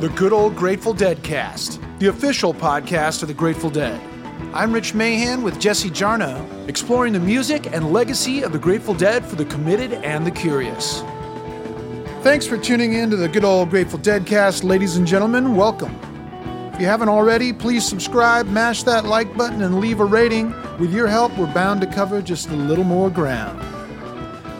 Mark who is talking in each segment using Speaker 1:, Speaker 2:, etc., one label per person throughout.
Speaker 1: the Good Old Grateful Dead cast, the official podcast of the Grateful Dead. I'm Rich Mahan with Jesse Jarnow, exploring the music and legacy of the Grateful Dead for the committed and the curious. Thanks for tuning in to the Good Old Grateful Dead cast, ladies and gentlemen. Welcome. If you haven't already, please subscribe, mash that like button, and leave a rating. With your help, we're bound to cover just a little more ground.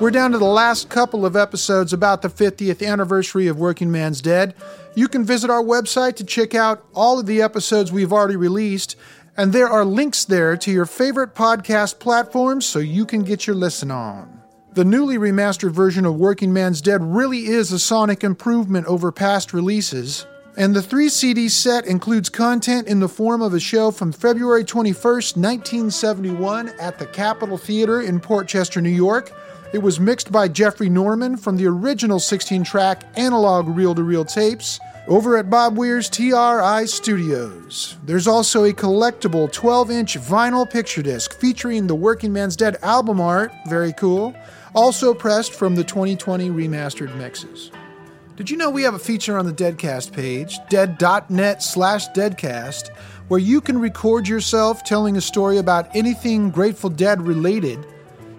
Speaker 1: We're down to the last couple of episodes about the 50th anniversary of Working Man's Dead. You can visit our website to check out all of the episodes we've already released, and there are links there to your favorite podcast platforms so you can get your listen on. The newly remastered version of Working Man's Dead really is a sonic improvement over past releases. And the three CD set includes content in the form of a show from February 21st, 1971, at the Capitol Theater in Port Chester, New York, it was mixed by Jeffrey Norman from the original 16 track analog reel to reel tapes over at Bob Weir's TRI Studios. There's also a collectible 12 inch vinyl picture disc featuring the Working Man's Dead album art, very cool, also pressed from the 2020 remastered mixes. Did you know we have a feature on the Deadcast page, dead.net slash deadcast, where you can record yourself telling a story about anything Grateful Dead related?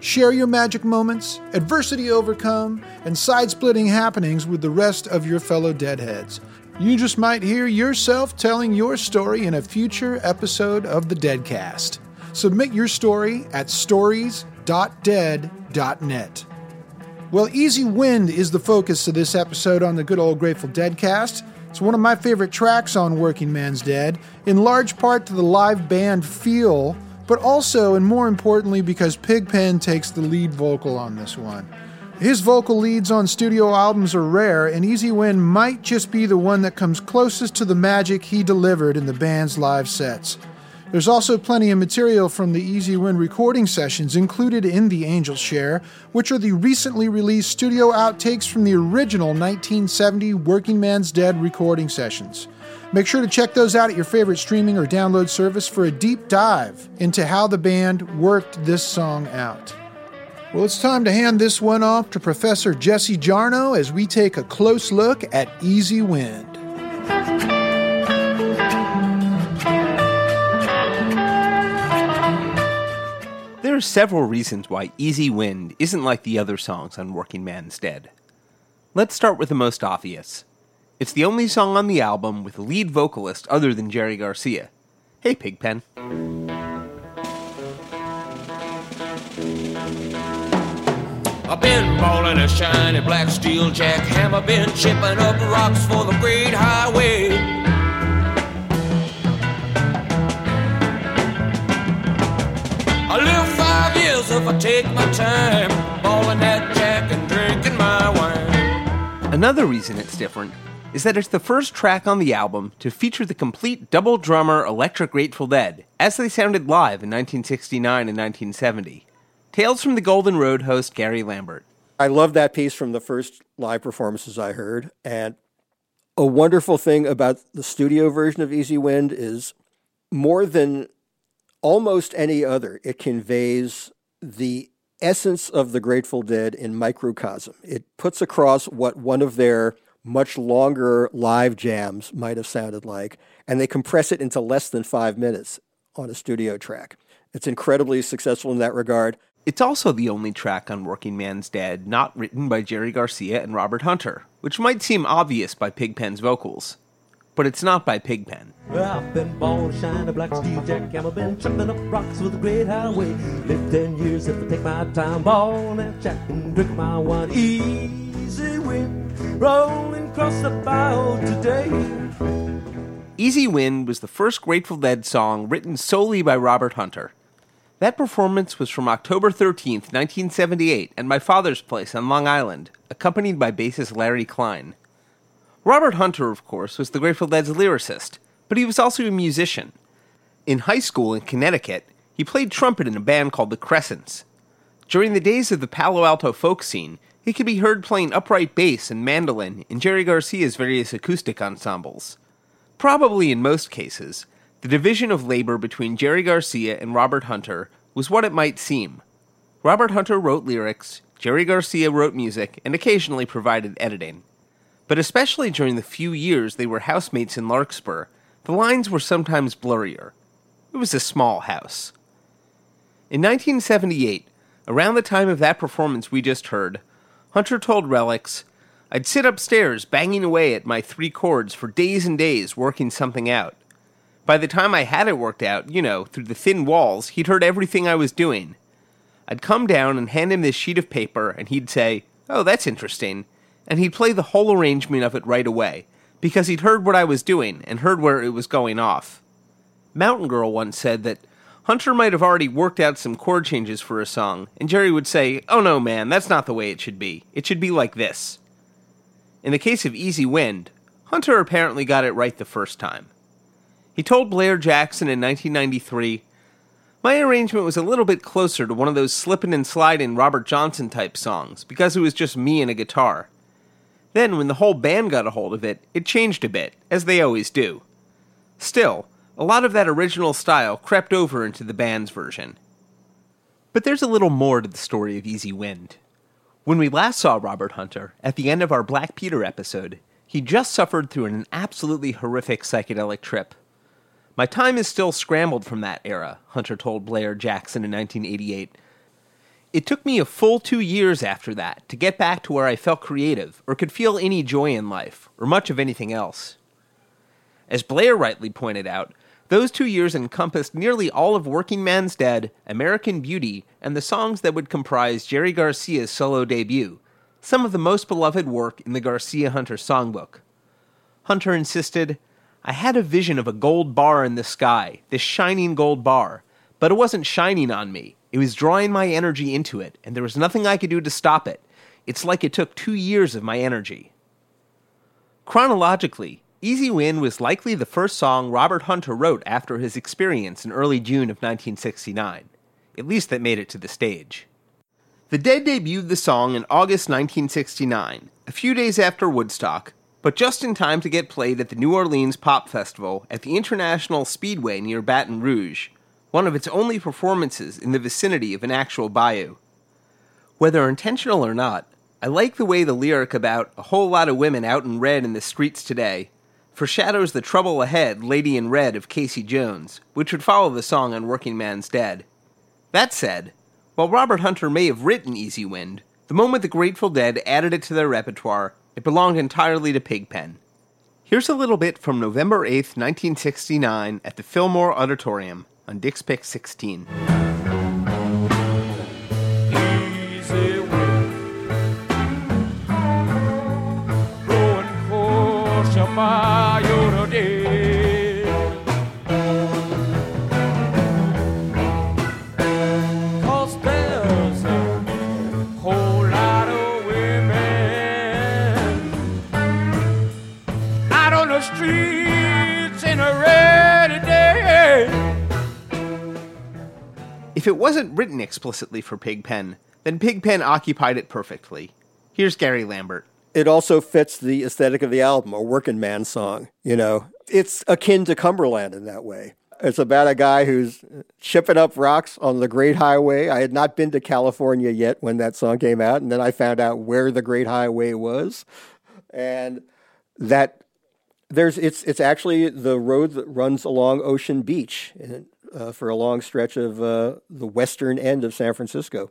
Speaker 1: Share your magic moments, adversity overcome, and side splitting happenings with the rest of your fellow Deadheads. You just might hear yourself telling your story in a future episode of the Deadcast. Submit your story at stories.dead.net. Well, Easy Wind is the focus of this episode on the good old Grateful Deadcast. It's one of my favorite tracks on Working Man's Dead, in large part to the live band feel but also and more importantly because Pigpen takes the lead vocal on this one. His vocal leads on studio albums are rare, and Easy Wind might just be the one that comes closest to the magic he delivered in the band's live sets. There's also plenty of material from the Easy Wind recording sessions included in the Angel Share, which are the recently released studio outtakes from the original 1970 Working Man's Dead recording sessions. Make sure to check those out at your favorite streaming or download service for a deep dive into how the band worked this song out. Well, it's time to hand this one off to Professor Jesse Jarnow as we take a close look at Easy Wind.
Speaker 2: There are several reasons why Easy Wind isn't like the other songs on Working Man's Dead. Let's start with the most obvious. It's the only song on the album with a lead vocalist other than Jerry Garcia. Hey, Pigpen.
Speaker 3: I've been ballin' a shiny black steel jackhammer, been chipping up rocks for the great highway. I live five years if I take my time, ballin' that jack and drinking my wine.
Speaker 2: Another reason it's different is that it's the first track on the album to feature the complete double drummer Electric Grateful Dead, as they sounded live in 1969 and 1970. Tales from the Golden Road host Gary Lambert.
Speaker 4: I love that piece from the first live performances I heard. And a wonderful thing about the studio version of Easy Wind is more than almost any other, it conveys the essence of the Grateful Dead in microcosm. It puts across what one of their much longer live jams might have sounded like, and they compress it into less than five minutes on a studio track. It's incredibly successful in that regard.
Speaker 2: It's also the only track on Working Man's Dead not written by Jerry Garcia and Robert Hunter, which might seem obvious by Pigpen's vocals. But it's not by Pigpen.
Speaker 5: Well, I've been born to shine a black steel jackhammer, been tripping up rocks with a great highway. Lived ten years if I take my time, ball that jack and drink my wine. Easy wind, rolling across the bow today.
Speaker 2: Easy Wind was the first Grateful Dead song written solely by Robert Hunter. That performance was from October 13th, 1978, at my father's place on Long Island, accompanied by bassist Larry Klein. Robert Hunter, of course, was the Grateful Dead's lyricist, but he was also a musician. In high school in Connecticut, he played trumpet in a band called the Crescents. During the days of the Palo Alto folk scene, he could be heard playing upright bass and mandolin in Jerry Garcia's various acoustic ensembles. Probably in most cases, the division of labor between Jerry Garcia and Robert Hunter was what it might seem. Robert Hunter wrote lyrics, Jerry Garcia wrote music, and occasionally provided editing. but especially during the few years they were housemates in Larkspur, the lines were sometimes blurrier. It was a small house. In 1978, around the time of that performance we just heard, Hunter told Relix, I'd sit upstairs banging away at my three chords for days and days working something out. By the time I had it worked out, you know, through the thin walls, he'd heard everything I was doing. I'd come down and hand him this sheet of paper, and he'd say, Oh, that's interesting. And he'd play the whole arrangement of it right away, because he'd heard what I was doing and heard where it was going off. Mountain Girl once said that Hunter might have already worked out some chord changes for a song, and Jerry would say, Oh no, man, that's not the way it should be. It should be like this. In the case of Easy Wind, Hunter apparently got it right the first time. He told Blair Jackson in 1993 my arrangement was a little bit closer to one of those slippin' and slidin' Robert Johnson type songs, because it was just me and a guitar. Then, when the whole band got a hold of it, it changed a bit, as they always do. Still, a lot of that original style crept over into the band's version. But there's a little more to the story of Easy Wind. When we last saw Robert Hunter, at the end of our Black Peter episode, he just suffered through an absolutely horrific psychedelic trip. My time is still scrambled from that era, Hunter told Blair Jackson in 1988. It took me a full two years after that to get back to where I felt creative or could feel any joy in life, or much of anything else. As Blair rightly pointed out, those two years encompassed nearly all of Working Man's Dead, American Beauty, and the songs that would comprise Jerry Garcia's solo debut, some of the most beloved work in the Garcia Hunter songbook. Hunter insisted, I had a vision of a gold bar in the sky, this shining gold bar, but it wasn't shining on me. It was drawing my energy into it, and there was nothing I could do to stop it. It's like it took two years of my energy. Chronologically, Easy Wind was likely the first song Robert Hunter wrote after his experience in early June of 1969, at least that made it to the stage. The Dead debuted the song in August 1969, a few days after Woodstock, but just in time to get played at the New Orleans Pop Festival at the International Speedway near Baton Rouge, one of its only performances in the vicinity of an actual bayou. Whether intentional or not, I like the way the lyric about a whole lot of women out in red in the streets today foreshadows the trouble ahead, Lady in Red of Casey Jones, which would follow the song on Working Man's Dead. That said, while Robert Hunter may have written Easy Wind, the moment the Grateful Dead added it to their repertoire, it belonged entirely to Pigpen. Here's a little bit from November 8, 1969, at the Fillmore Auditorium on Dick's Pick 16.
Speaker 3: easy
Speaker 2: it wasn't written explicitly for Pigpen, then Pigpen occupied it perfectly. Here's Gary Lambert.
Speaker 4: It also fits the aesthetic of the album, a working man song. You know, it's akin to Cumberland in that way. It's about a guy who's chipping up rocks on the Great Highway. I had not been to California yet when that song came out, and then I found out where the Great Highway was, and that there's it's it's actually the road that runs along Ocean Beach and, uh, for a long stretch of uh, the western end of San Francisco.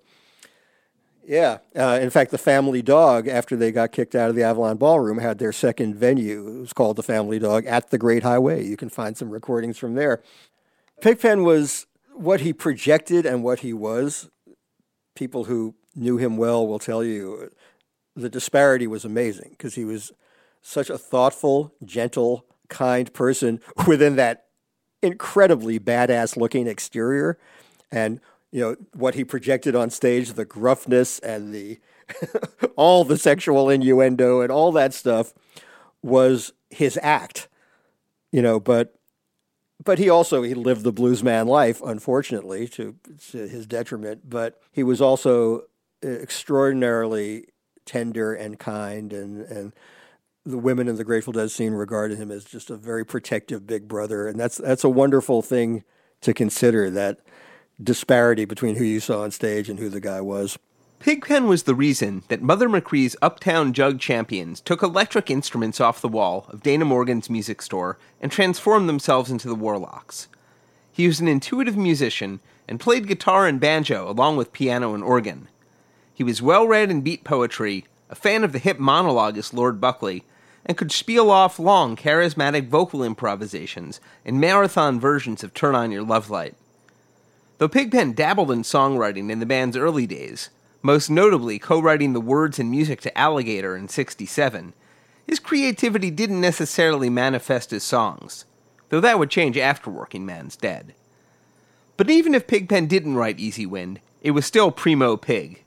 Speaker 4: Yeah. Uh, in fact, the Family Dog, after they got kicked out of the Avalon Ballroom, had their second venue. It was called the Family Dog at the Great Highway. You can find some recordings from there. Pigpen was what he projected and what he was. People who knew him well will tell you the disparity was amazing because he was such a thoughtful, gentle, kind person within that incredibly badass looking exterior. And you know what he projected on stage the gruffness and the all the sexual innuendo and all that stuff was his act you know but but he also he lived the bluesman life unfortunately to, to his detriment but he was also uh, extraordinarily tender and kind and and the women in the Grateful Dead scene regarded him as just a very protective big brother and that's that's a wonderful thing to consider that disparity between who you saw on stage and who the guy was.
Speaker 2: Pigpen was the reason that Mother McCree's Uptown Jug Champions took electric instruments off the wall of Dana Morgan's music store and transformed themselves into the Warlocks. He was an intuitive musician and played guitar and banjo along with piano and organ. He was well read in beat poetry, a fan of the hip monologuist Lord Buckley, and could spiel off long, charismatic vocal improvisations and marathon versions of Turn On Your Love Light. Though Pigpen dabbled in songwriting in the band's early days, most notably co writing the words and music to Alligator in 67, his creativity didn't necessarily manifest as songs, though that would change after Working Man's Dead. But even if Pigpen didn't write Easy Wind, it was still Primo Pig.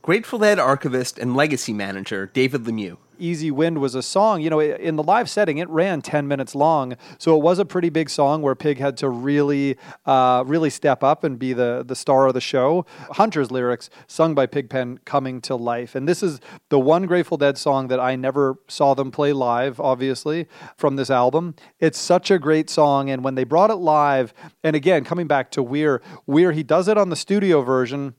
Speaker 2: Grateful Dead archivist and legacy manager David Lemieux
Speaker 6: Easy Wind was a song, you know, in the live setting, it ran 10 minutes long. So it was a pretty big song where Pig had to really, uh, really step up and be the, the star of the show. Hunter's lyrics, sung by Pigpen, coming to life. And this is the one Grateful Dead song that I never saw them play live, obviously, from this album. It's such a great song. And when they brought it live, and again, coming back to Weir, Weir, he does it on the studio version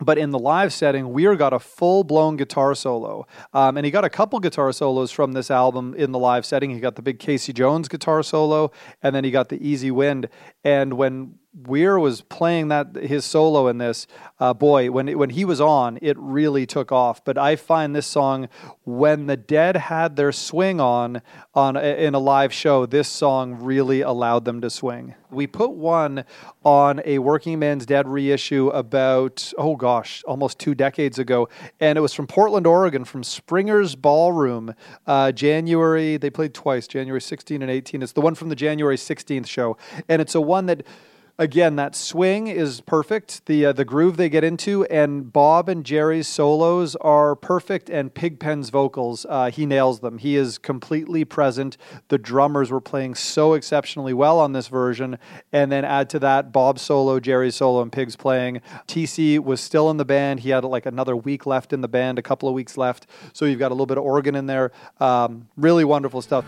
Speaker 6: but in the live setting, Weir got a full blown guitar solo. Um, and he got a couple guitar solos from this album in the live setting. He got the big Casey Jones guitar solo, and then he got the Easy Wind. And when Weir was playing that his solo in this. Uh, boy, when when he was on, it really took off. But I find this song, when the Dead had their swing on on in a live show, this song really allowed them to swing. We put one on a Working Man's Dead reissue about oh gosh, almost two decades ago, and it was from Portland, Oregon, from Springer's Ballroom, uh, January. They played twice, January 16 and 18. It's the one from the January 16th show, and it's a one that again, that swing is perfect. The uh, the groove they get into, and Bob and Jerry's solos are perfect, and Pigpen's vocals, uh, he nails them. He is completely present. The drummers were playing so exceptionally well on this version, and then add to that Bob's solo, Jerry's solo, and Pig's playing. TC was still in the band. He had like another week left in the band, a couple of weeks left, so you've got a little bit of organ in there. Um, really wonderful stuff.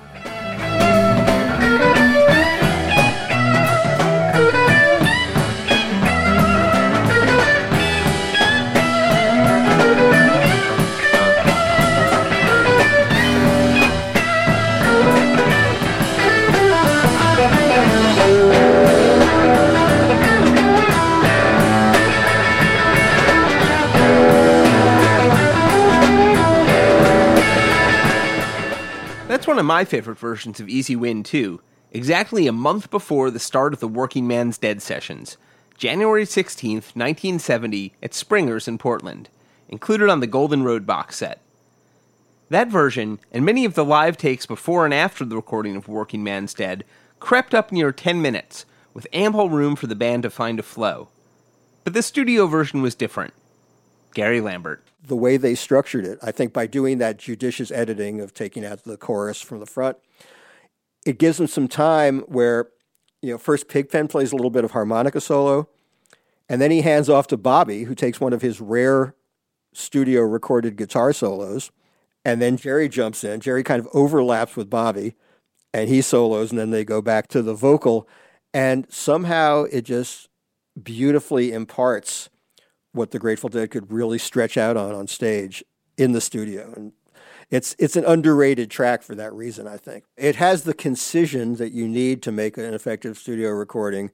Speaker 2: That's one of my favorite versions of Easy Wind, too, exactly a month before the start of the Working Man's Dead sessions, January 16th, 1970, at Springer's in Portland, included on the Golden Road box set. That version, and many of the live takes before and after the recording of Working Man's Dead, crept up near 10 minutes, with ample room for the band to find a flow. But the studio version was different. Gary Lambert
Speaker 4: the way they structured it. I think by doing that judicious editing of taking out the chorus from the front, it gives them some time where, you know, first Pigpen plays a little bit of harmonica solo, and then he hands off to Bobby, who takes one of his rare studio recorded guitar solos, and then Jerry jumps in. Jerry kind of overlaps with Bobby, and he solos, and then they go back to the vocal, and somehow it just beautifully imparts what the Grateful Dead could really stretch out on on stage in the studio. And it's it's an underrated track for that reason, I think. It has the concision that you need to make an effective studio recording,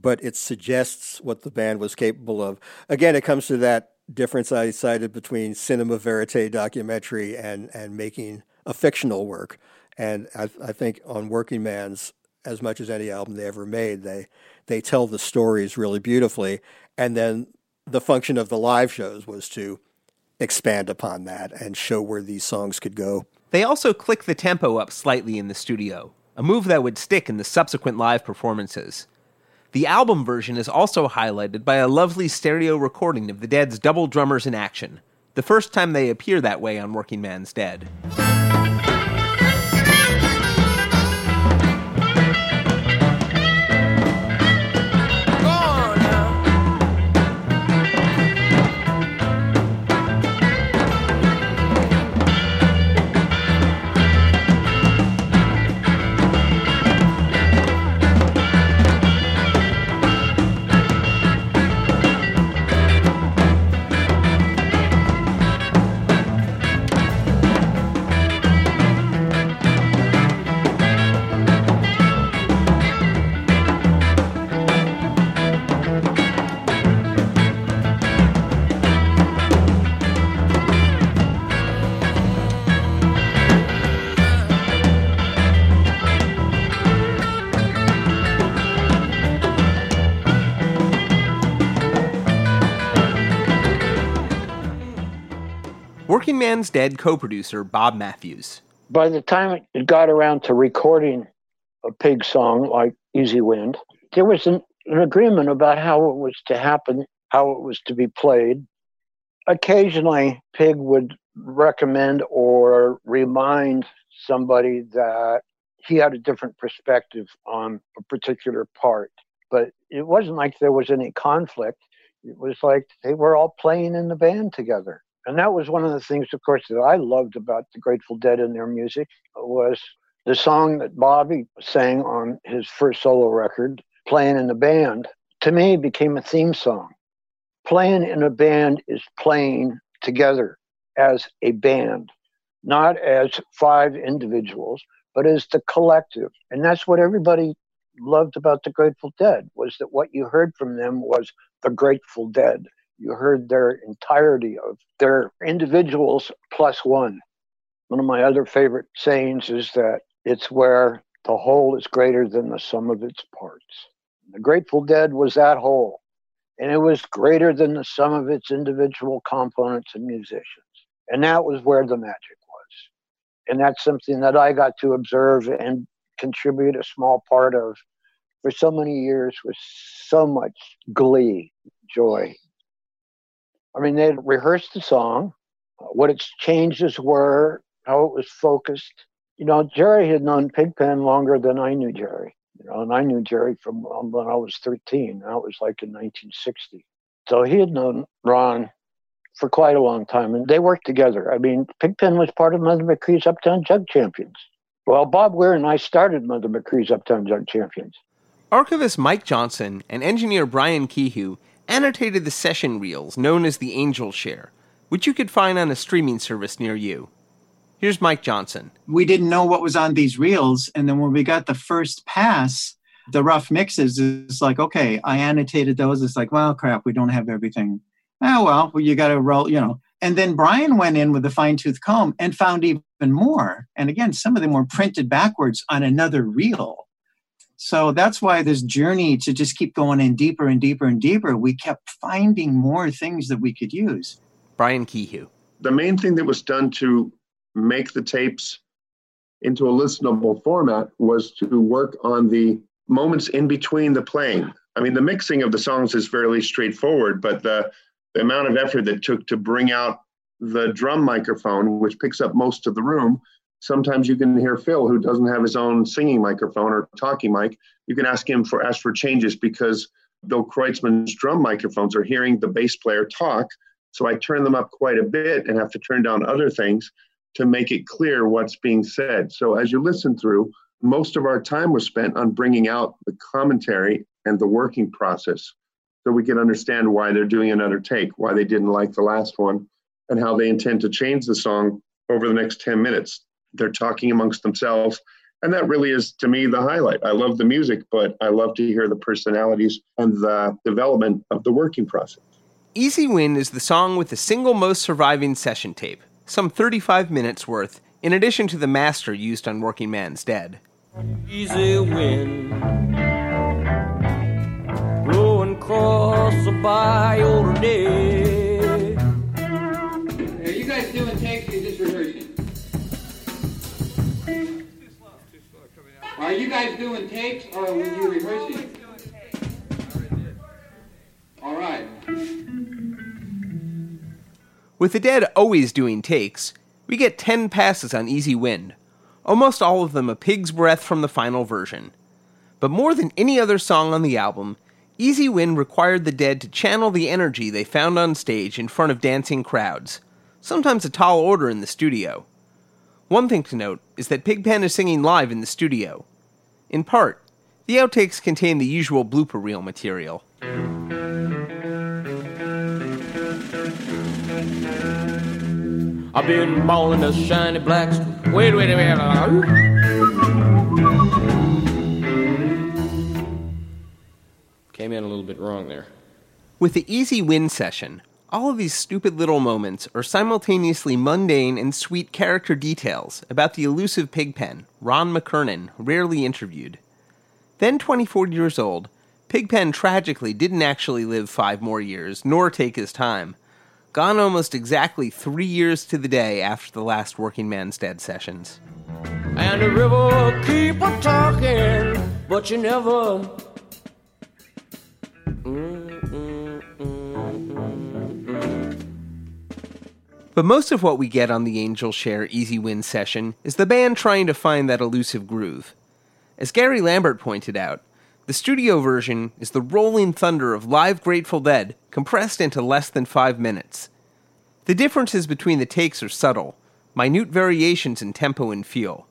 Speaker 4: but it suggests what the band was capable of. Again, it comes to that difference I cited between cinema verite documentary and and making a fictional work. And I, I think on Working Man's, as much as any album they ever made, they they tell the stories really beautifully, and then the function of the live shows was to expand upon that and show where these songs could go.
Speaker 2: They also click the tempo up slightly in the studio, a move that would stick in the subsequent live performances. The album version is also highlighted by a lovely stereo recording of the Dead's double drummers in action, the first time they appear that way on Working Man's Dead. Man's Dead co producer Bob Matthews.
Speaker 7: By the time it got around to recording a pig song like Easy Wind, there was an, an agreement about how it was to happen, how it was to be played. Occasionally, Pig would recommend or remind somebody that he had a different perspective on a particular part. But it wasn't like there was any conflict. It was like they were all playing in the band together. And that was one of the things, of course, that I loved about the Grateful Dead and their music was the song that Bobby sang on his first solo record, playing in the band, to me became a theme song. Playing in a band is playing together as a band, not as five individuals, but as the collective. And that's what everybody loved about the Grateful Dead was that what you heard from them was the Grateful Dead. You heard their entirety of their individuals plus one. One of my other favorite sayings is that it's where the whole is greater than the sum of its parts. The Grateful Dead was that whole, and it was greater than the sum of its individual components and musicians. And that was where the magic was. And that's something that I got to observe and contribute a small part of for so many years with so much glee, joy. I mean, they rehearsed the song, uh, what its changes were, how it was focused. You know, Jerry had known Pigpen longer than I knew Jerry. You know, and I knew Jerry from um, when I was 13. That was like in 1960. So he had known Ron for quite a long time, and they worked together. I mean, Pigpen was part of Mother McCree's Uptown Jug Champions. Well, Bob Weir and I started Mother McCree's Uptown Jug Champions.
Speaker 2: Archivist Mike Johnson and engineer Brian Kehoe annotated the session reels known as the Angel Share, which you could find on a streaming service near you. Here's Mike Johnson.
Speaker 8: We didn't know what was on these reels, and then when we got the first pass, the rough mixes is like, okay, I annotated those. It's like, well, crap, we don't have everything. Oh well, you got to roll, you know. And then Brian went in with a fine tooth comb and found even more. And again, some of them were printed backwards on another reel. So that's why this journey to just keep going in deeper and deeper and deeper, we kept finding more things that we could use.
Speaker 2: Brian Kehoe.
Speaker 9: The main thing that was done to make the tapes into a listenable format was to work on the moments in between the playing. I mean, the mixing of the songs is fairly straightforward, but the, the amount of effort that took to bring out the drum microphone, which picks up most of the room, sometimes you can hear Phil, who doesn't have his own singing microphone or talking mic. You can ask him for ask for changes because Bill Kreutzmann's drum microphones are hearing the bass player talk. So I turn them up quite a bit and have to turn down other things to make it clear what's being said. So as you listen through, most of our time was spent on bringing out the commentary and the working process so we can understand why they're doing another take, why they didn't like the last one, and how they intend to change the song over the next 10 minutes they're talking amongst themselves. And that really is, to me, the highlight. I love the music, but I love to hear the personalities and the development of the working process.
Speaker 2: Easy Wind is the song with the single most surviving session tape, some 35 minutes worth, in addition to the master used on Working Man's Dead.
Speaker 3: Easy win. Blowing across a bayou day.
Speaker 10: Are you guys doing takes or were you rehearsing? All right.
Speaker 2: With the Dead always doing takes, we get 10 passes on Easy Wind, almost all of them a pig's breath from the final version. But more than any other song on the album, Easy Wind required the Dead to channel the energy they found on stage in front of dancing crowds, sometimes a tall order in the studio. One thing to note is that Pigpen is singing live in the studio. In part, the outtakes contain the usual blooper reel material.
Speaker 3: I've been mauling a shiny black. st- Wait, wait, wait. Came in a little bit wrong there.
Speaker 2: With the Easy Wind session, all of these stupid little moments are simultaneously mundane and sweet character details about the elusive Pigpen, Ron McKernan, rarely interviewed. Then 24 years old, Pigpen tragically didn't actually live five more years, nor take his time. gone almost exactly three years to the day after the last Working Man's Dead sessions.
Speaker 3: And the river keep a talking, but you never. Mm, mm.
Speaker 2: But most of what we get on the Angel Share Easy Wind session is the band trying to find that elusive groove. As Gary Lambert pointed out, the studio version is the rolling thunder of live Grateful Dead compressed into less than five minutes. The differences between the takes are subtle, minute variations in tempo and feel.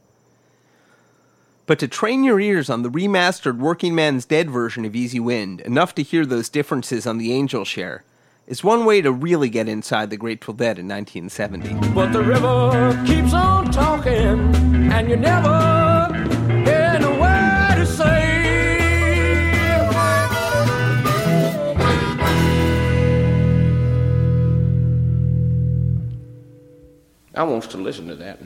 Speaker 2: But to train your ears on the remastered Working Man's Dead version of Easy Wind enough to hear those differences on the Angel Share is one way to really get inside the Grateful Dead in 1970.
Speaker 3: But the river keeps on talking, and you never get a word to say. I wants to listen to that.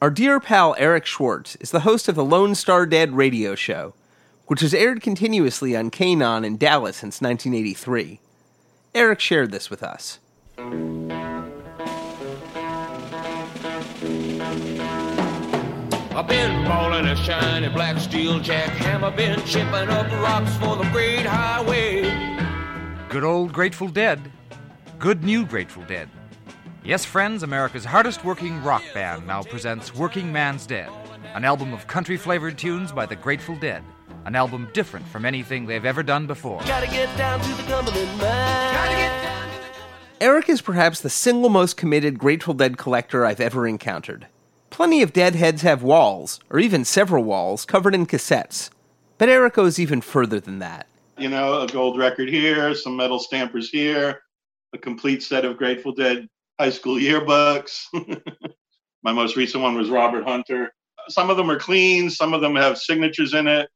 Speaker 2: Our dear pal Eric Schwartz is the host of the Lone Star Dead radio show, which has aired continuously on KNON in Dallas since 1983. Eric shared this with us.
Speaker 3: I've been ballin' a shiny black steel jackhammer, been chipping up rocks for the great highway.
Speaker 11: Good old Grateful Dead. Good new Grateful Dead. Yes, friends, America's hardest working rock band now presents Working Man's Dead, an album of country flavored tunes by the Grateful Dead. An album different from anything they've ever done before.
Speaker 3: Gotta get down to the Cumberland mine. Gotta get down.
Speaker 2: Eric is perhaps the single most committed Grateful Dead collector I've ever encountered. Plenty of Deadheads have walls, or even several walls, covered in cassettes. But Eric goes even further than that.
Speaker 12: You know, a gold record here, some metal stampers here, a complete set of Grateful Dead high school yearbooks. My most recent one was Robert Hunter. Some of them are clean, some of them have signatures in it.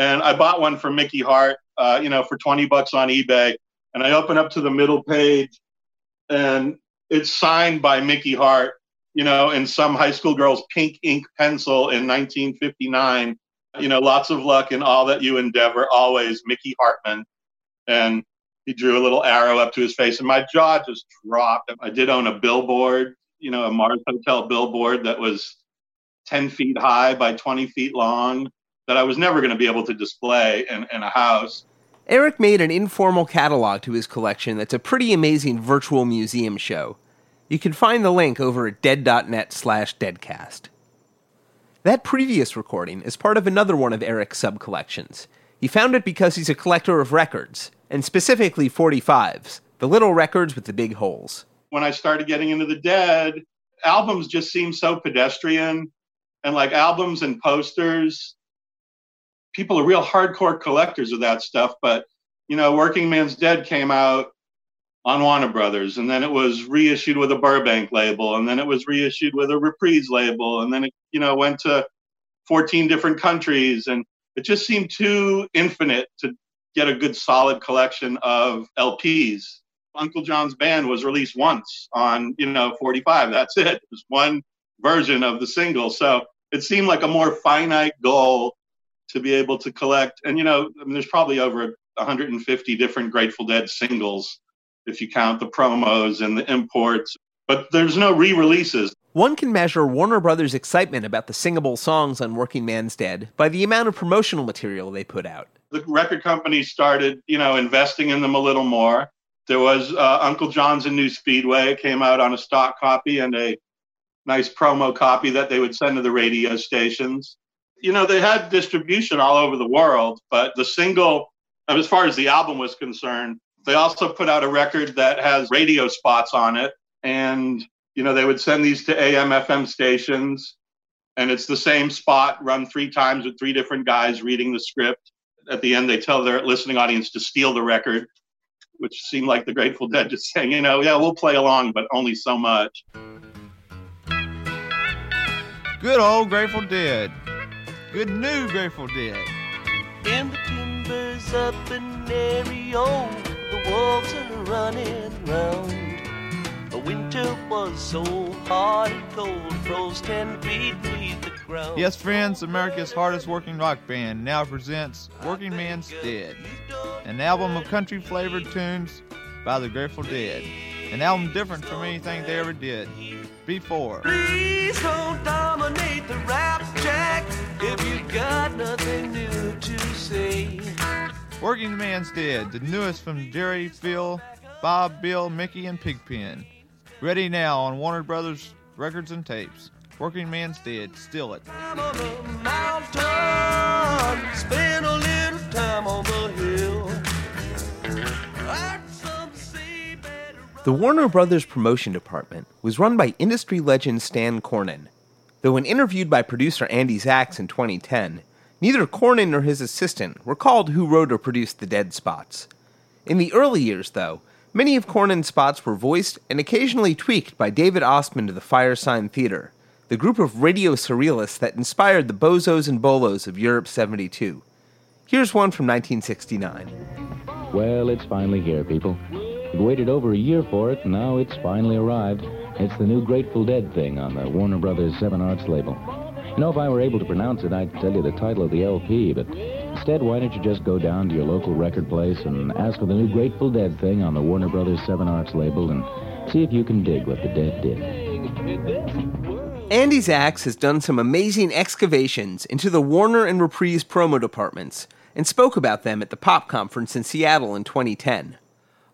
Speaker 12: And I bought one for Mickey Hart, uh, you know, for 20 bucks on eBay. And I open up to the middle page and it's signed by Mickey Hart, you know, in some high school girl's pink ink pencil in 1959. You know, lots of luck in all that you endeavor. Always Mickey Hartman. And he drew a little arrow up to his face, and my jaw just dropped. I did own a billboard, you know, a Mars Hotel billboard that was 10 feet high by 20 feet long that I was never going to be able to display in, in a house.
Speaker 2: Eric made an informal catalog to his collection that's a pretty amazing virtual museum show. You can find the link over at dead.net slash deadcast. That previous recording is part of another one of Eric's sub collections. He found it because he's a collector of records, and specifically 45s, the little records with the big holes.
Speaker 12: When I started getting into the dead, albums just seemed so pedestrian. And like albums and posters, people are real hardcore collectors of that stuff. But, you know, Working Man's Dead came out on Warner Brothers, and then it was reissued with a Burbank label, and then it was reissued with a Reprise label, and then it, you know, went to 14 different countries. And it just seemed too infinite to get a good solid collection of LPs. Uncle John's band was released once on, you know, 45. That's it. It was one version of the single. So it seemed like a more finite goal to be able to collect. And, you know, I mean, there's probably over 150 different Grateful Dead singles if you count the promos and the imports. But there's no re releases.
Speaker 2: One can measure Warner Brothers' excitement about the singable songs on Working Man's Dead by the amount of promotional material they put out.
Speaker 12: The record company started, you know, investing in them a little more. There was uh, Uncle John's and New Speedway. It came out on a stock copy and a nice promo copy that they would send to the radio stations. You know, they had distribution all over the world, but the single, uh, as far as the album was concerned, they also put out a record that has radio spots on it. And, you know, they would send these to AM, FM stations. And it's the same spot run three times with three different guys reading the script. At the end, they tell their listening audience to steal the record, which seemed like the Grateful Dead just saying, you know, yeah, we'll play along, but only so much.
Speaker 13: Good old Grateful Dead. Good new Grateful Dead.
Speaker 14: In the timbers up in Mario, the wolves are running round. The winter was so hard and cold, froze ten feet beneath the ground.
Speaker 13: Yes, friends, America's hardest working rock band now presents Working Man's Dead, an album of country flavored tunes by the Grateful Dead. An album different from anything they ever did before.
Speaker 14: Please don't dominate the rap if you got nothing new to say.
Speaker 13: Working Man's Dead, the newest from Jerry, Phil, Bob, Bill, Mickey, and Pigpen. Ready now on Warner Brothers Records and Tapes. Working Man's Dead, Steal It.
Speaker 14: I'm on the mountain, spend a little time on the hill. Heard some say better
Speaker 2: The Warner Brothers promotion department was run by industry legend Stan Cornyn. Though when interviewed by producer Andy Zax in 2010, neither Cornyn nor his assistant recalled who wrote or produced the Dead spots. In the early years, though, many of Cornyn's spots were voiced and occasionally tweaked by David Ossman of the Firesign Theater, the group of radio surrealists that inspired the bozos and bolos of Europe 72. Here's one from 1969.
Speaker 15: Well, it's finally here, people. We've waited over a year for it, and now it's finally arrived. It's the new Grateful Dead thing on the Warner Brothers Seven Arts label. You know, if I were able to pronounce it, I'd tell you the title of the LP, but instead, why don't you just go down to your local record place and ask for the new Grateful Dead thing on the Warner Brothers Seven Arts label and see if you can dig what the Dead did.
Speaker 2: Andy Zax has done some amazing excavations into the Warner and Reprise promo departments and spoke about them at the Pop Conference in Seattle in 2010.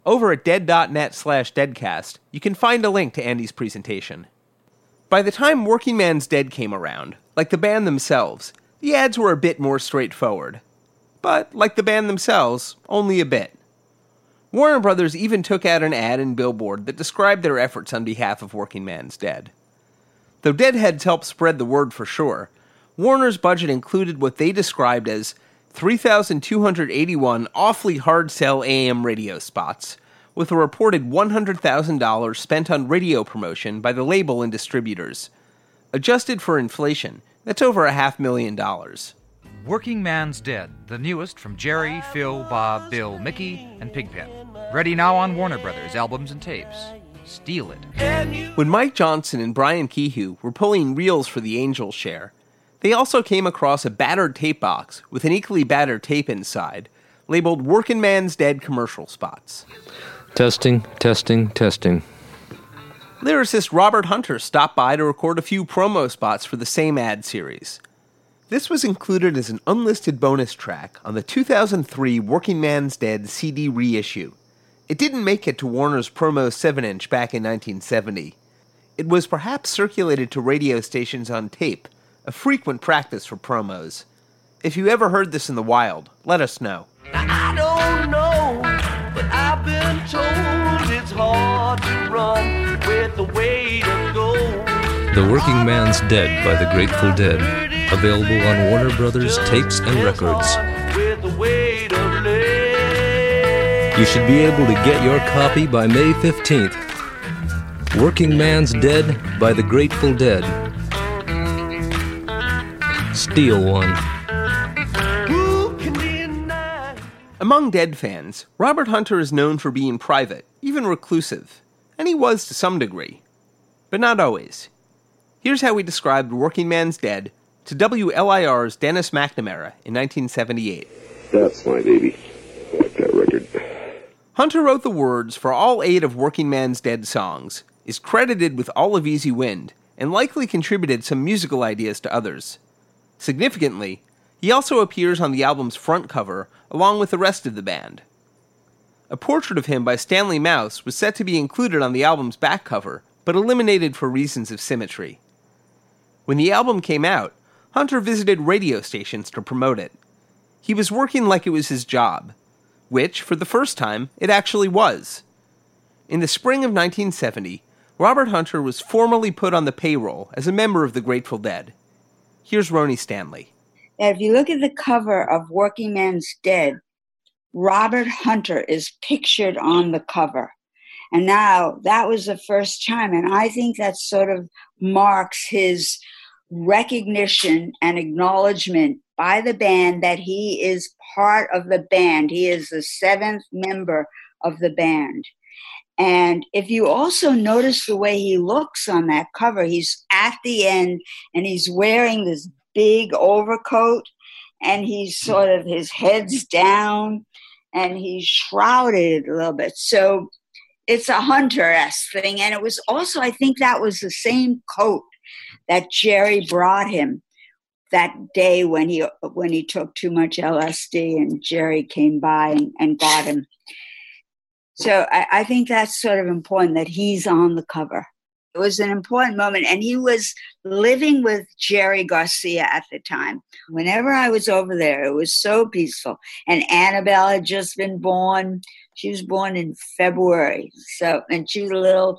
Speaker 2: Over at dead.net slash deadcast, you can find a link to Andy's presentation. By the time Working Man's Dead came around, like the band themselves, the ads were a bit more straightforward. But, like the band themselves, only a bit. Warner Brothers even took out an ad in Billboard that described their efforts on behalf of Working Man's Dead. Though Deadheads helped spread the word for sure, Warner's budget included what they described as 3,281 awfully hard sell AM radio spots, with a reported $100,000 spent on radio promotion by the label and distributors. Adjusted for inflation, that's over a half million dollars.
Speaker 11: Working Man's Dead, the newest from Jerry, Phil, Bob, Bill, Mickey, and Pigpen. Ready now on Warner Brothers albums and tapes. Steal it.
Speaker 2: When Mike Johnson and Brian Kehoe were pulling reels for the Angel share, they also came across a battered tape box with an equally battered tape inside, labeled Working Man's Dead commercial spots.
Speaker 16: Testing, testing, testing.
Speaker 2: Lyricist Robert Hunter stopped by to record a few promo spots for the same ad series. This was included as an unlisted bonus track on the 2003 Working Man's Dead CD reissue. It didn't make it to Warner's promo 7 inch back in 1970. It was perhaps circulated to radio stations on tape, a frequent practice for promos. If you ever heard this in the wild, let us know.
Speaker 14: I don't know, but I've been told it's hard to run with the way to go.
Speaker 16: The Working Man's Dead by the Grateful Dead. Available on Warner Brothers tapes and records.
Speaker 14: With the way to live.
Speaker 16: You should be able to get your copy by May 15th. Working Man's Dead by the Grateful Dead. Steal one.
Speaker 14: Who can deny?
Speaker 2: Among Dead fans, Robert Hunter is known for being private, even reclusive, and he was to some degree. But not always. Here's how he described Working Man's Dead to WLIR's Dennis McNamara in 1978.
Speaker 17: That's my baby. I like that record.
Speaker 2: Hunter wrote the words for all eight of Working Man's Dead songs, is credited with all of Easy Wind, and likely contributed some musical ideas to others. Significantly, he also appears on the album's front cover along with the rest of the band. A portrait of him by Stanley Mouse was set to be included on the album's back cover, but eliminated for reasons of symmetry. When the album came out, Hunter visited radio stations to promote it. He was working like it was his job, which, for the first time, it actually was. In the spring of 1970, Robert Hunter was formally put on the payroll as a member of the Grateful Dead. Here's Rhoney Stanley.
Speaker 18: Now, if you look at the cover of Working Man's Dead, Robert Hunter is pictured on the cover. And now that was the first time. And I think that sort of marks his recognition and acknowledgement by the band that he is part of the band. He is the seventh member of the band. And if you also notice the way he looks on that cover, he's at the end and he's wearing this big overcoat and he's hmm. sort of his head's down and he's shrouded a little bit. So it's a hunter esque thing. And it was also, I think that was the same coat that Jerry brought him that day when he when he took too much LSD and Jerry came by and, and got him. So I, I think that's sort of important that he's on the cover. It was an important moment, and he was living with Jerry Garcia at the time. Whenever I was over there, it was so peaceful. And Annabelle had just been born. She was born in February, so and she was a little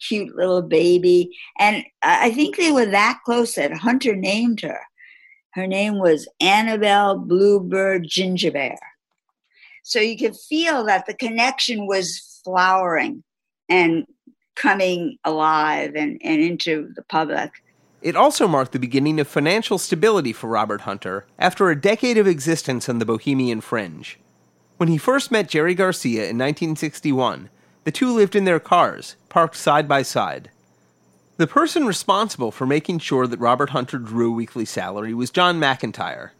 Speaker 18: cute little baby. And I think they were that close that Hunter named her. Her name was Annabelle Bluebird Gingerbear. So you could feel that the connection was flowering and coming alive and, and into the public.
Speaker 2: It also marked the beginning of financial stability for Robert Hunter after a decade of existence on the Bohemian fringe. When he first met Jerry Garcia in 1961, the two lived in their cars, parked side by side. The person responsible for making sure that Robert Hunter drew a weekly salary was John McIntyre.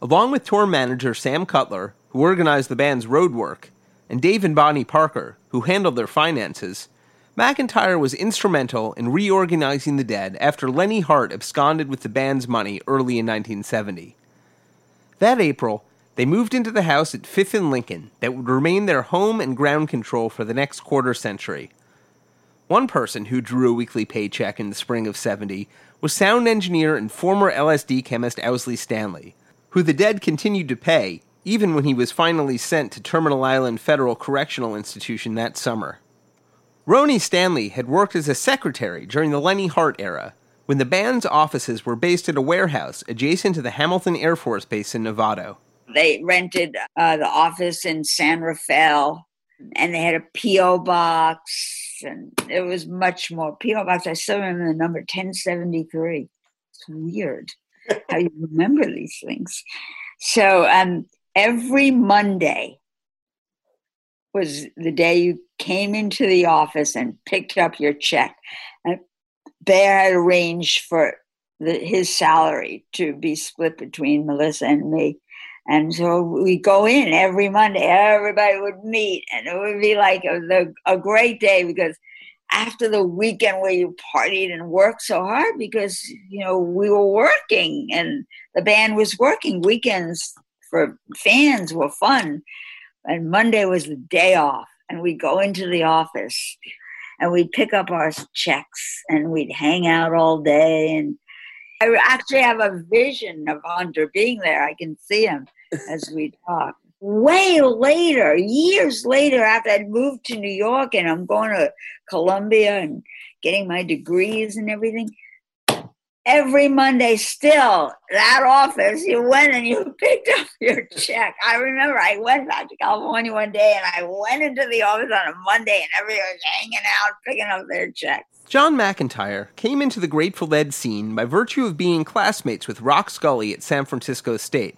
Speaker 2: Along with tour manager Sam Cutler, who organized the band's road work, and Dave and Bonnie Parker, who handled their finances, McIntyre was instrumental in reorganizing the Dead after Lenny Hart absconded with the band's money early in 1970. That April, they moved into the house at Fifth and Lincoln that would remain their home and ground control for the next quarter century. One person who drew a weekly paycheck in the spring of 70 was sound engineer and former LSD chemist Owsley Stanley, who the dead continued to pay even when he was finally sent to Terminal Island Federal Correctional Institution that summer. Rhoney Stanley had worked as a secretary during the Lenny Hart era, when the band's offices were based at a warehouse adjacent to the Hamilton Air Force Base in Novato.
Speaker 18: They rented uh, the office in San Rafael and they had a P.O. box, and it was much more. P.O. box, I still remember the number 1073. It's weird how you remember these things. So um, every Monday was the day you came into the office and picked up your check. And Bear had arranged for the, his salary to be split between Melissa and me. And so we go in every Monday, everybody would meet, and it would be like a, a great day because after the weekend where you partied and worked so hard because you know we were working and the band was working weekends for fans were fun and monday was the day off and we'd go into the office and we'd pick up our checks and we'd hang out all day and i actually have a vision of hunter being there i can see him as we talk. Way later, years later, after I'd moved to New York and I'm going to Columbia and getting my degrees and everything, every Monday, still that office, you went and you picked up your check. I remember I went back to California one day and I went into the office on a Monday and everybody was hanging out picking up their checks.
Speaker 2: John McIntyre came into the Grateful Dead scene by virtue of being classmates with Rock Scully at San Francisco State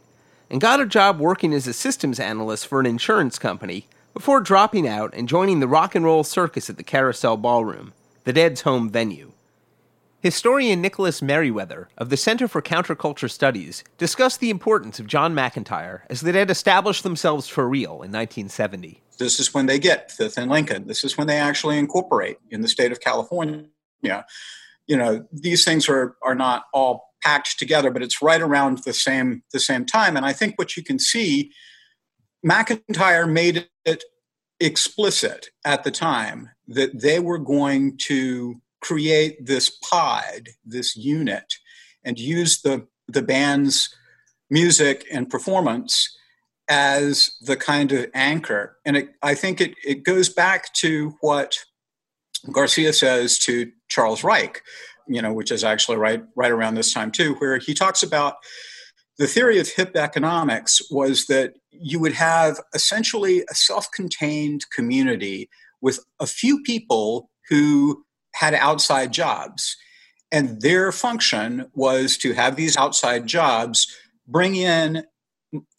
Speaker 2: and got a job working as a systems analyst for an insurance company before dropping out and joining the rock and roll circus at the Carousel Ballroom, the Dead's home venue. Historian Nicholas Meriwether of the Center for Counterculture Studies discussed the importance of John McIntyre as the Dead established themselves for real in 1970.
Speaker 19: This is when they get Fifth and Lincoln. This is when they actually incorporate in the state of California. You know, these things are, are not all packed together, but it's right around the same the same time. And I think what you can see, McIntyre made it explicit at the time that they were going to create this pod, this unit, and use the the band's music and performance as the kind of anchor. And it, I think it, it goes back to what Garcia says to Charles Reich, you know, which is actually right right around this time too, where he talks about the theory of hip economics was that you would have essentially a self-contained community with a few people who had outside jobs. And their function was to have these outside jobs bring in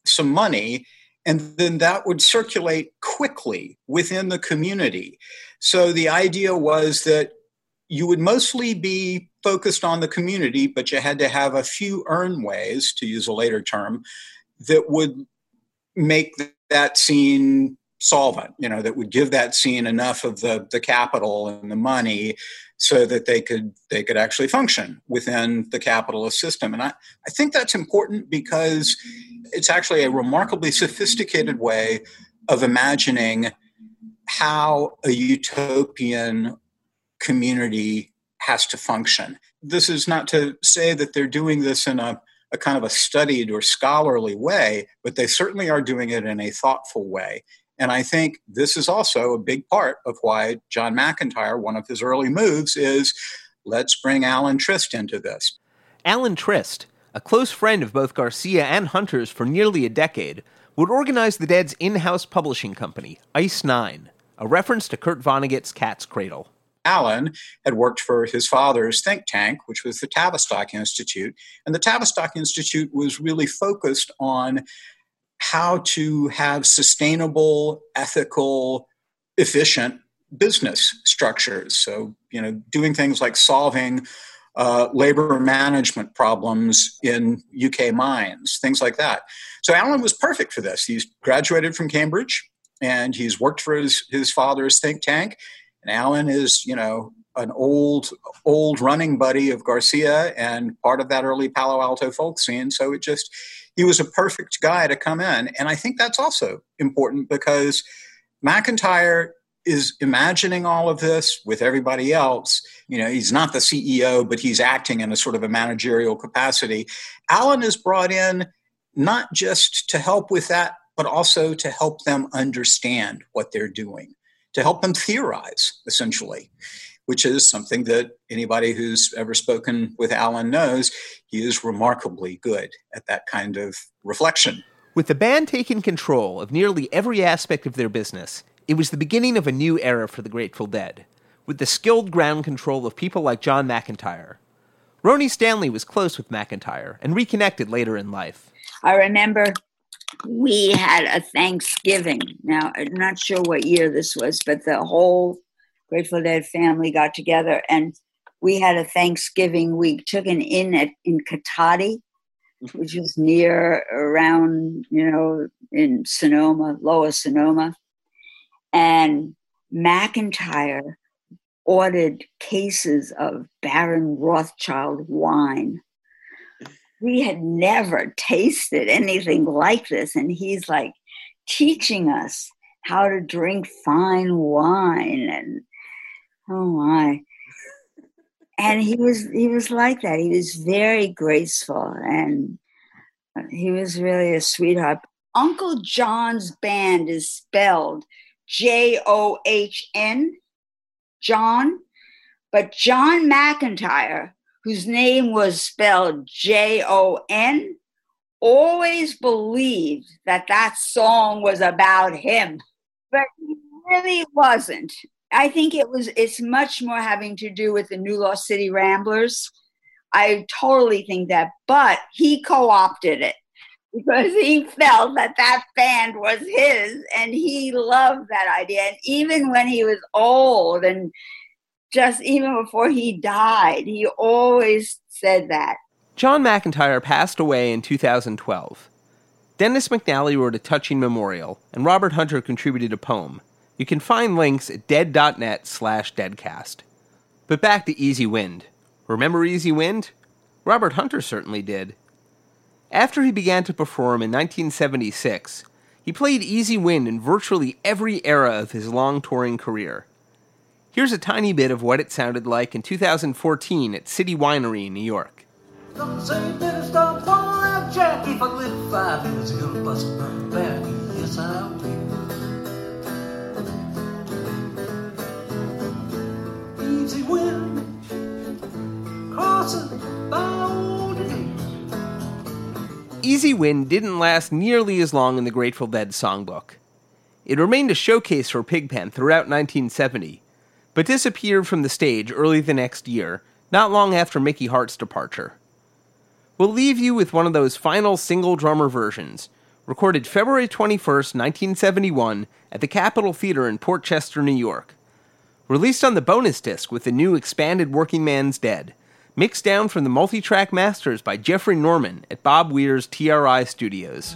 Speaker 19: some money and then that would circulate quickly within the community. So the idea was that you would mostly be focused on the community, but you had to have a few earn ways, to use a later term, that would make that scene solvent, you know, that would give that scene enough of the the capital and the money so that they could they could actually function within the capitalist system. And I, I think that's important because it's actually a remarkably sophisticated way of imagining how a utopian community has to function. This is not to say that they're doing this in a, a kind of a studied or scholarly way, but they certainly are doing it in a thoughtful way. And I think this is also a big part of why John McIntyre, one of his early moves, is let's bring Alan Trist into this.
Speaker 2: Alan Trist, a close friend of both Garcia and Hunter's for nearly a decade, would organize the Dead's in house publishing company, Ice Nine, a reference to Kurt Vonnegut's Cat's Cradle.
Speaker 19: Alan had worked for his father's think tank, which was the Tavistock Institute. And the Tavistock Institute was really focused on how to have sustainable, ethical, efficient business structures. So, you know, doing things like solving uh, labor management problems in UK mines, things like that. So, Alan was perfect for this. He's graduated from Cambridge and he's worked for his, his father's think tank. And Alan is, you know, an old, old running buddy of Garcia and part of that early Palo Alto folk scene. So it just, he was a perfect guy to come in. And I think that's also important because McIntyre is imagining all of this with everybody else. You know, he's not the CEO, but he's acting in a sort of a managerial capacity. Alan is brought in not just to help with that, but also to help them understand what they're doing, to help them theorize, essentially which is something that anybody who's ever spoken with Alan knows. He is remarkably good at that kind of reflection.
Speaker 2: With the band taking control of nearly every aspect of their business, it was the beginning of a new era for the Grateful Dead, with the skilled ground control of people like John McIntyre. Rhoney Stanley was close with McIntyre and reconnected later in life.
Speaker 18: I remember we had a Thanksgiving. Now, I'm not sure what year this was, but the whole Grateful Dead family got together and we had a Thanksgiving. We took an inn at, in Cotati, which is near around, you know, in Sonoma, Lower Sonoma. And McIntyre ordered cases of Baron Rothschild wine. We had never tasted anything like this. And he's like teaching us how to drink fine wine and Oh my. And he was he was like that. He was very graceful and he was really a sweetheart. Uncle John's band is spelled J O H N, John, but John McIntyre, whose name was spelled J O N, always believed that that song was about him, but he really wasn't. I think it was it's much more having to do with the New Lost City Ramblers. I totally think that, but he co-opted it because he felt that that band was his and he loved that idea. And even when he was old and just even before he died, he always said that.
Speaker 2: John McIntyre passed away in 2012. Dennis McNally wrote a touching memorial, and Robert Hunter contributed a poem. You can find links at dead.net slash deadcast. But back to Easy Wind. Remember Easy Wind? Robert Hunter certainly did. After he began to perform in 1976, he played Easy Wind in virtually every era of his long touring career. Here's a tiny bit of what it sounded like in 2014 at City Winery in New York.
Speaker 5: Easy wind
Speaker 2: Easy Wind didn't last nearly as long in the Grateful Dead songbook. It remained a showcase for Pigpen throughout 1970, but disappeared from the stage early the next year, not long after Mickey Hart's departure. We'll leave you with one of those final single drummer versions, recorded February 21, 1971, at the Capitol Theater in Port Chester, New York released on the bonus disc with the new expanded Working Man's Dead, mixed down from the multi track masters by Jeffrey Norman at Bob Weir's TRI Studios.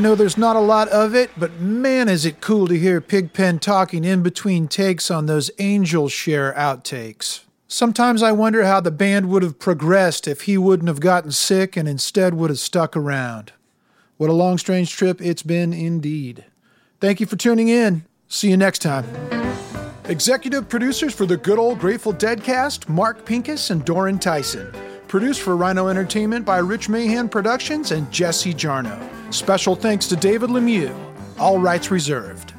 Speaker 1: Know there's not a lot of it, but man, is it cool to hear Pigpen talking in between takes on those Angel Share outtakes. Sometimes I wonder how the band would have progressed if he wouldn't have gotten sick and instead would have stuck around. What a long, strange trip it's been indeed. Thank you for tuning in. See you next time. Executive producers for the good old Grateful Dead cast Mark Pincus and Doran Tyson. Produced for Rhino Entertainment by Rich Mahan Productions and Jesse Jarnow. Special thanks to David Lemieux. All rights reserved.